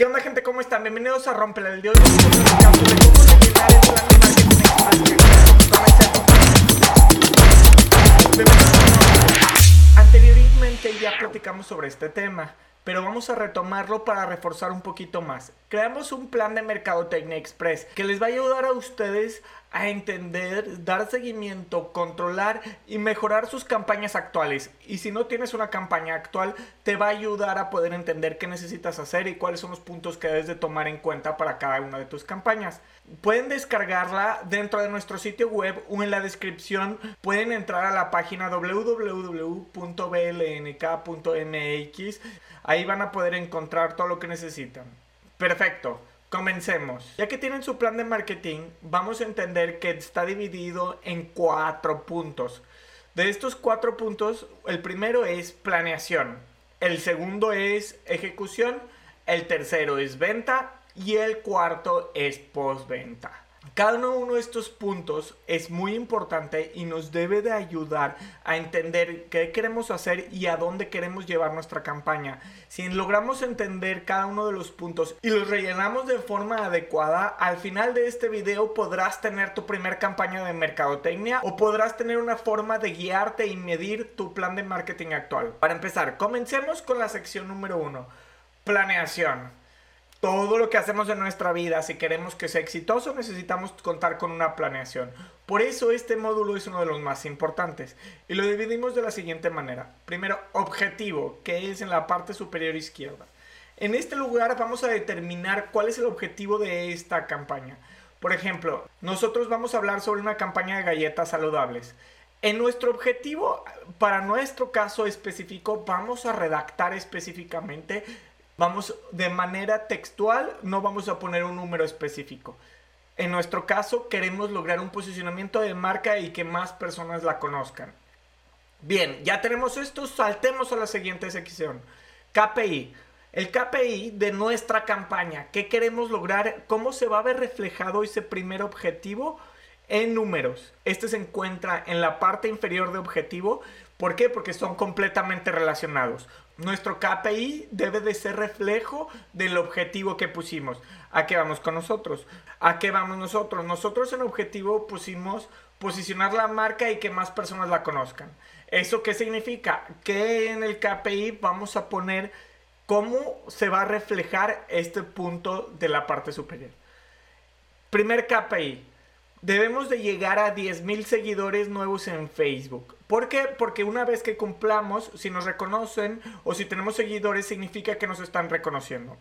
¿Qué onda gente? ¿Cómo están? Bienvenidos a Romper el de marketing Anteriormente ya platicamos sobre este tema, pero vamos a retomarlo para reforzar un poquito más. Creamos un plan de Mercadotecnia Express que les va a ayudar a ustedes a entender, dar seguimiento, controlar y mejorar sus campañas actuales. Y si no tienes una campaña actual, te va a ayudar a poder entender qué necesitas hacer y cuáles son los puntos que debes de tomar en cuenta para cada una de tus campañas. Pueden descargarla dentro de nuestro sitio web o en la descripción pueden entrar a la página www.blnk.mx. Ahí van a poder encontrar todo lo que necesitan. Perfecto. Comencemos. Ya que tienen su plan de marketing, vamos a entender que está dividido en cuatro puntos. De estos cuatro puntos, el primero es planeación, el segundo es ejecución, el tercero es venta y el cuarto es postventa. Cada uno de estos puntos es muy importante y nos debe de ayudar a entender qué queremos hacer y a dónde queremos llevar nuestra campaña. Si logramos entender cada uno de los puntos y los rellenamos de forma adecuada, al final de este video podrás tener tu primer campaña de mercadotecnia o podrás tener una forma de guiarte y medir tu plan de marketing actual. Para empezar, comencemos con la sección número uno, planeación todo lo que hacemos en nuestra vida, si queremos que sea exitoso, necesitamos contar con una planeación. Por eso este módulo es uno de los más importantes. Y lo dividimos de la siguiente manera. Primero, objetivo, que es en la parte superior izquierda. En este lugar vamos a determinar cuál es el objetivo de esta campaña. Por ejemplo, nosotros vamos a hablar sobre una campaña de galletas saludables. En nuestro objetivo, para nuestro caso específico, vamos a redactar específicamente Vamos de manera textual, no vamos a poner un número específico. En nuestro caso, queremos lograr un posicionamiento de marca y que más personas la conozcan. Bien, ya tenemos esto, saltemos a la siguiente sección. KPI. El KPI de nuestra campaña. ¿Qué queremos lograr? ¿Cómo se va a ver reflejado ese primer objetivo? En números. Este se encuentra en la parte inferior de objetivo. ¿Por qué? Porque son completamente relacionados. Nuestro KPI debe de ser reflejo del objetivo que pusimos. ¿A qué vamos con nosotros? ¿A qué vamos nosotros? Nosotros en objetivo pusimos posicionar la marca y que más personas la conozcan. ¿Eso qué significa? Que en el KPI vamos a poner cómo se va a reflejar este punto de la parte superior. Primer KPI, debemos de llegar a 10.000 seguidores nuevos en Facebook. ¿Por qué? Porque una vez que cumplamos, si nos reconocen o si tenemos seguidores, significa que nos están reconociendo.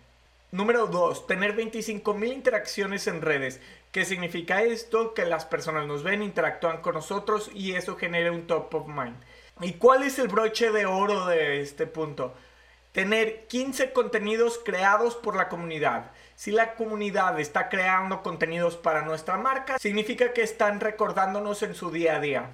Número 2. Tener 25.000 interacciones en redes. ¿Qué significa esto? Que las personas nos ven, interactúan con nosotros y eso genera un top of mind. ¿Y cuál es el broche de oro de este punto? Tener 15 contenidos creados por la comunidad. Si la comunidad está creando contenidos para nuestra marca, significa que están recordándonos en su día a día.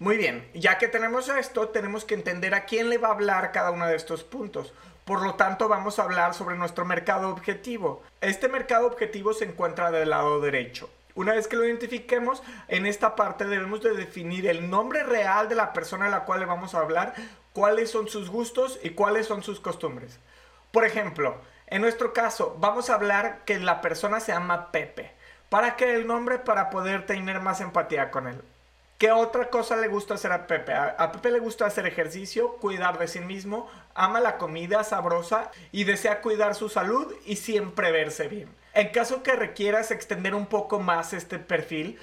Muy bien, ya que tenemos esto, tenemos que entender a quién le va a hablar cada uno de estos puntos. Por lo tanto, vamos a hablar sobre nuestro mercado objetivo. Este mercado objetivo se encuentra del lado derecho. Una vez que lo identifiquemos, en esta parte debemos de definir el nombre real de la persona a la cual le vamos a hablar, cuáles son sus gustos y cuáles son sus costumbres. Por ejemplo, en nuestro caso, vamos a hablar que la persona se llama Pepe. ¿Para qué el nombre? Para poder tener más empatía con él. ¿Qué otra cosa le gusta hacer a Pepe? A, Pepe le gusta hacer ejercicio, cuidar de sí mismo, ama la comida sabrosa y desea cuidar su salud y siempre verse bien. En caso que requieras extender un poco más este perfil,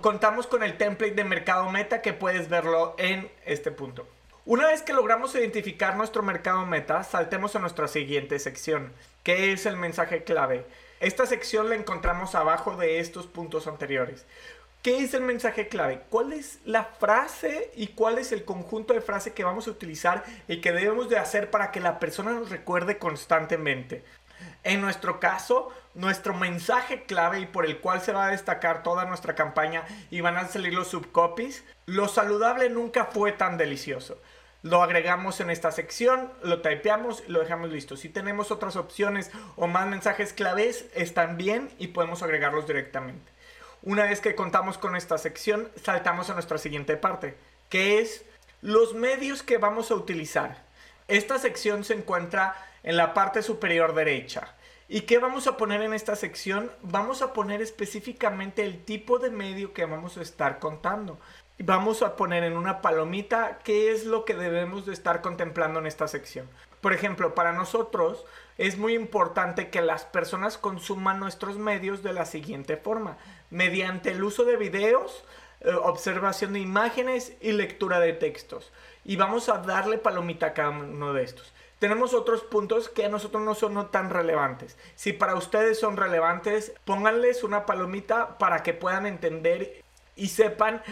contamos con el template de Mercado Meta que puedes verlo en este punto. Una vez que logramos identificar nuestro mercado meta, saltemos a nuestra siguiente sección, que es el mensaje clave. Esta sección la encontramos abajo de estos puntos anteriores. ¿Qué es el mensaje clave? ¿Cuál es la frase y cuál es el conjunto de frase que vamos a utilizar y que debemos de hacer para que la persona nos recuerde constantemente? En nuestro caso, nuestro mensaje clave y por el cual se va a destacar toda nuestra campaña y van a salir los subcopies, lo saludable nunca fue tan delicioso. Lo agregamos en esta sección, lo typeamos y lo dejamos listo. Si tenemos otras opciones o más mensajes claves, están bien y podemos agregarlos directamente. Una vez que contamos con esta sección, saltamos a nuestra siguiente parte, que es los medios que vamos a utilizar. Esta sección se encuentra en la parte superior derecha. ¿Y qué vamos a poner en esta sección? Vamos a poner específicamente el tipo de medio que vamos a estar contando. Vamos a poner en una palomita qué es lo que debemos de estar contemplando en esta sección. Por ejemplo, para nosotros es muy importante que las personas consuman nuestros medios de la siguiente forma. Mediante el uso de videos, eh, observación de imágenes y lectura de textos. Y vamos a darle palomita a cada uno de estos. Tenemos otros puntos que a nosotros no son tan relevantes. Si para ustedes son relevantes, pónganles una palomita para que puedan entender y sepan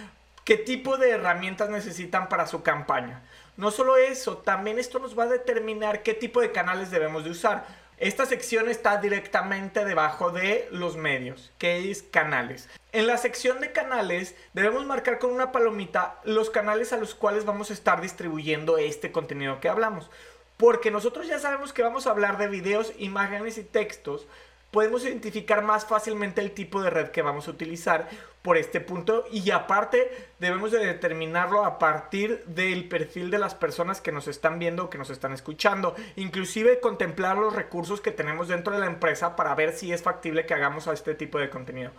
qué tipo de herramientas necesitan para su campaña. No solo eso, también esto nos va a determinar qué tipo de canales debemos de usar. Esta sección está directamente debajo de los medios, que es canales. En la sección de canales debemos marcar con una palomita los canales a los cuales vamos a estar distribuyendo este contenido que hablamos. Porque nosotros ya sabemos que vamos a hablar de videos, imágenes y textos, podemos identificar más fácilmente el tipo de red que vamos a utilizar por este punto. Y aparte debemos de determinarlo a partir del perfil de las personas que nos están viendo o que nos están escuchando. Inclusive contemplar los recursos que tenemos dentro de la empresa para ver si es factible que hagamos a este tipo de contenido.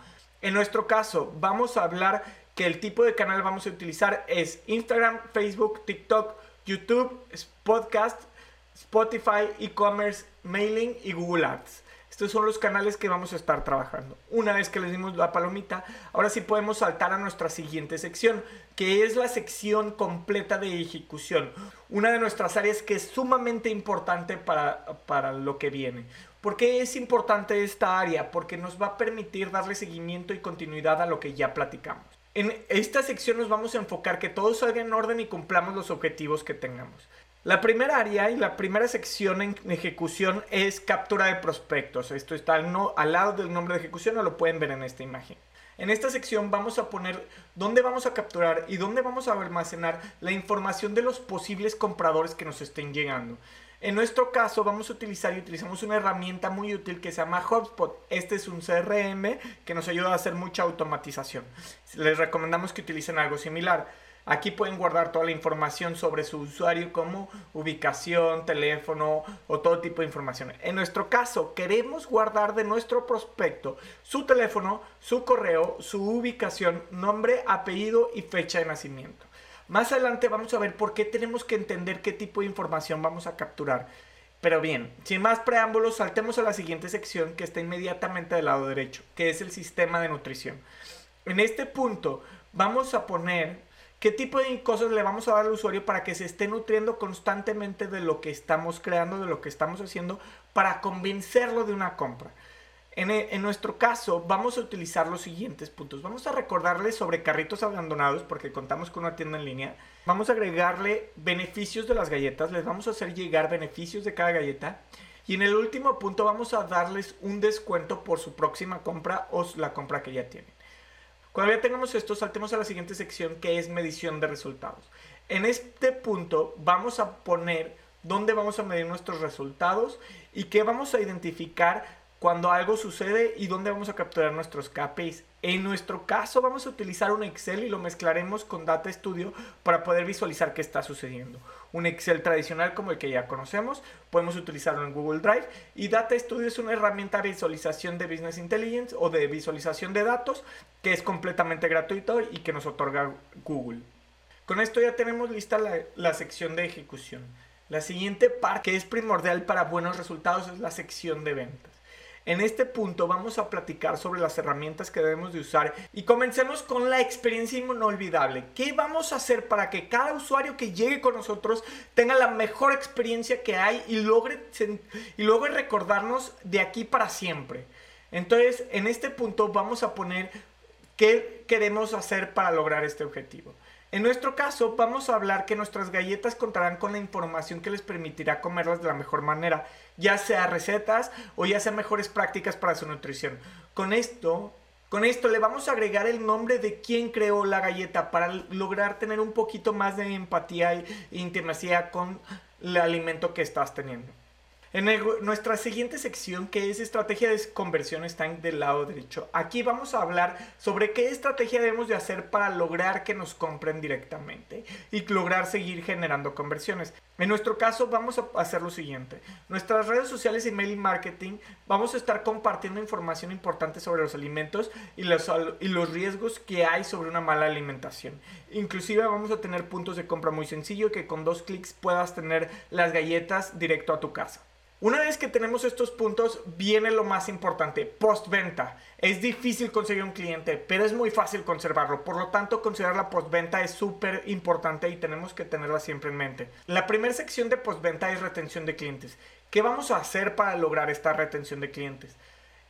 En nuestro caso vamos a hablar que el tipo de canal vamos a utilizar es Instagram, Facebook, TikTok, YouTube, podcast, Spotify, e-commerce, mailing y Google Ads. Estos son los canales que vamos a estar trabajando. Una vez que les dimos la palomita, ahora sí podemos saltar a nuestra siguiente sección, que es la sección completa de ejecución. Una de nuestras áreas que es sumamente importante para, para lo que viene. ¿Por qué es importante esta área? Porque nos va a permitir darle seguimiento y continuidad a lo que ya platicamos. En esta sección nos vamos a enfocar que todo salga en orden y cumplamos los objetivos que tengamos. La primera área y la primera sección en ejecución es captura de prospectos. Esto está al, lado del nombre de ejecución o lo pueden ver en esta imagen. En esta sección vamos a poner dónde vamos a capturar y dónde vamos a almacenar la información de los posibles compradores que nos estén llegando. En nuestro caso vamos a utilizar y utilizamos una herramienta muy útil que se llama HubSpot. Este es un CRM que nos ayuda a hacer mucha automatización. Les recomendamos que utilicen algo similar. Aquí pueden guardar toda la información sobre su usuario como ubicación, teléfono o todo tipo de información. En nuestro caso, queremos guardar de nuestro prospecto su teléfono, su correo, su ubicación, nombre, apellido y fecha de nacimiento. Más adelante vamos a ver por qué tenemos que entender qué tipo de información vamos a capturar. Pero bien, sin más preámbulos, saltemos a la siguiente sección que está inmediatamente del lado derecho, que es el sistema de nutrición. En este punto vamos a poner qué tipo de cosas le vamos a dar al usuario para que se esté nutriendo constantemente de lo que estamos creando, de lo que estamos haciendo, para convencerlo de una compra. En, e, en, nuestro caso, vamos a utilizar los siguientes puntos. Vamos a recordarle sobre carritos abandonados, porque contamos con una tienda en línea. Vamos a agregarle beneficios de las galletas, les vamos a hacer llegar beneficios de cada galleta. Y en el último punto vamos a darles un descuento por su próxima compra o la compra que ya tienen. Cuando ya tengamos esto, saltemos a la siguiente sección que es medición de resultados. En este punto vamos a poner dónde vamos a medir nuestros resultados y qué vamos a identificar cuando algo sucede y dónde vamos a capturar nuestros KPIs. En nuestro caso vamos a utilizar un Excel y lo mezclaremos con Data Studio para poder visualizar qué está sucediendo un Excel tradicional como el que ya conocemos, podemos utilizarlo en Google Drive y Data Studio es una herramienta de visualización de Business Intelligence o de visualización de datos que es completamente gratuito y que nos otorga Google. Con esto ya tenemos lista la, sección de ejecución. La siguiente parte que es primordial para buenos resultados es la sección de ventas. En este punto vamos a platicar sobre las herramientas que debemos de usar y comencemos con la experiencia inolvidable. ¿Qué vamos a hacer para que cada usuario que llegue con nosotros tenga la mejor experiencia que hay y logre, y logre recordarnos de aquí para siempre? Entonces, en este punto vamos a poner qué queremos hacer para lograr este objetivo. En nuestro caso, vamos a hablar que nuestras galletas contarán con la información que les permitirá comerlas de la mejor manera, ya sea recetas o ya sea mejores prácticas para su nutrición. Con esto, con esto le vamos a agregar el nombre de quien creó la galleta para lograr tener un poquito más de empatía e intimacidad con el alimento que estás teniendo. En nuestra siguiente sección, que es estrategia de conversión, está en del lado derecho. Aquí vamos a hablar sobre qué estrategia debemos de hacer para lograr que nos compren directamente y lograr seguir generando conversiones. En nuestro caso vamos a hacer lo siguiente. Nuestras redes sociales y mail marketing vamos a estar compartiendo información importante sobre los alimentos y los, y los riesgos que hay sobre una mala alimentación. Inclusive vamos a tener puntos de compra muy sencillo que con dos clics puedas tener las galletas directo a tu casa. Una vez que tenemos estos puntos, viene lo más importante, postventa. Es difícil conseguir un cliente, pero es muy fácil conservarlo. Por lo tanto, considerar la postventa es súper importante y tenemos que tenerla siempre en mente. La primera sección de postventa es retención de clientes. ¿Qué vamos a hacer para lograr esta retención de clientes?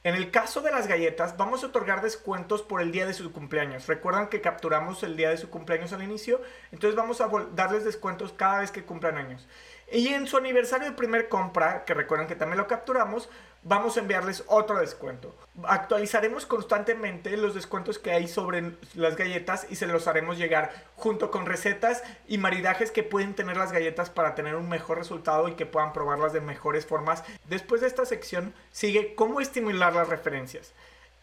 En el caso de las galletas, vamos a otorgar descuentos por el día de su cumpleaños. Recuerdan que capturamos el día de su cumpleaños al inicio, entonces vamos a darles descuentos cada vez que cumplan años. Y en su aniversario de primer compra, que recuerdan que también lo capturamos, vamos a enviarles otro descuento. Actualizaremos constantemente los descuentos que hay sobre las galletas y se los haremos llegar junto con recetas y maridajes que pueden tener las galletas para tener un mejor resultado y que puedan probarlas de mejores formas. Después de esta sección sigue cómo estimular las referencias.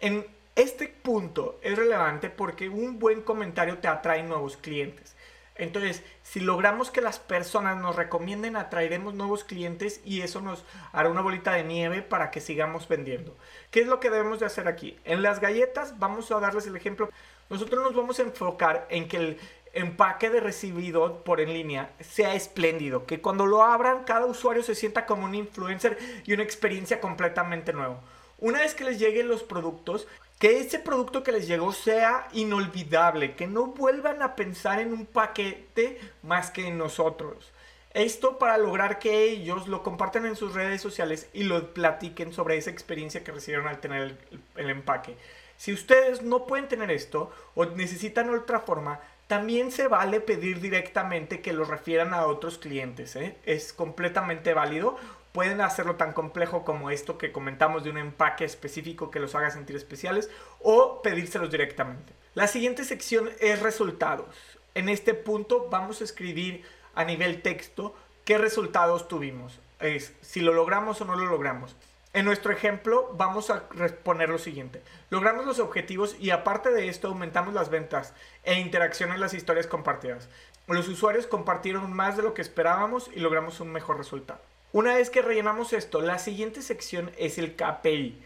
En este punto es relevante porque un buen comentario te atrae nuevos clientes. Entonces, si logramos que las personas nos recomienden, atraeremos nuevos clientes y eso nos hará una bolita de nieve para que sigamos vendiendo. ¿Qué es lo que debemos de hacer aquí? En las galletas, vamos a darles el ejemplo. Nosotros nos vamos a enfocar en que el empaque de recibido por en línea sea espléndido, que cuando lo abran cada usuario se sienta como un influencer y una experiencia completamente nueva. Una vez que les lleguen los productos, que ese producto que les llegó sea inolvidable, que no vuelvan a pensar en un paquete más que en nosotros. Esto para lograr que ellos lo compartan en sus redes sociales y lo platiquen sobre esa experiencia que recibieron al tener el, empaque. Si ustedes no pueden tener esto o necesitan otra forma, también se vale pedir directamente que lo refieran a otros clientes. ¿eh? Es completamente válido pueden hacerlo tan complejo como esto que comentamos de un empaque específico que los haga sentir especiales o pedírselos directamente. La siguiente sección es resultados. En este punto vamos a escribir a nivel texto qué resultados tuvimos. Es si lo logramos o no lo logramos. En nuestro ejemplo vamos a responder lo siguiente. Logramos los objetivos y aparte de esto aumentamos las ventas e interacción en las historias compartidas. Los usuarios compartieron más de lo que esperábamos y logramos un mejor resultado. Una vez que rellenamos esto, la siguiente sección es el KPI.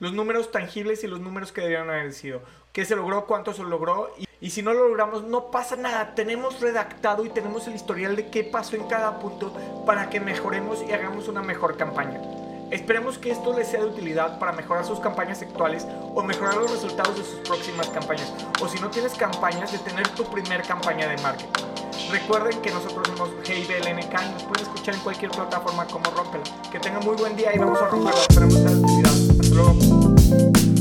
Los números tangibles y los números que debieron haber sido. ¿Qué se logró? ¿Cuánto se logró? Y, si no lo logramos, no pasa nada. Tenemos redactado y tenemos el historial de qué pasó en cada punto para que mejoremos y hagamos una mejor campaña. Esperemos que esto les sea de utilidad para mejorar sus campañas actuales o mejorar los resultados de sus próximas campañas. O si no tienes campañas, de tener tu primer campaña de marketing. Recuerden que nosotros somos GIBLNK y nos pueden escuchar en cualquier plataforma como Rompela. Que tengan muy buen día y vamos a romperla. Esperemos estar actividad. Hasta luego.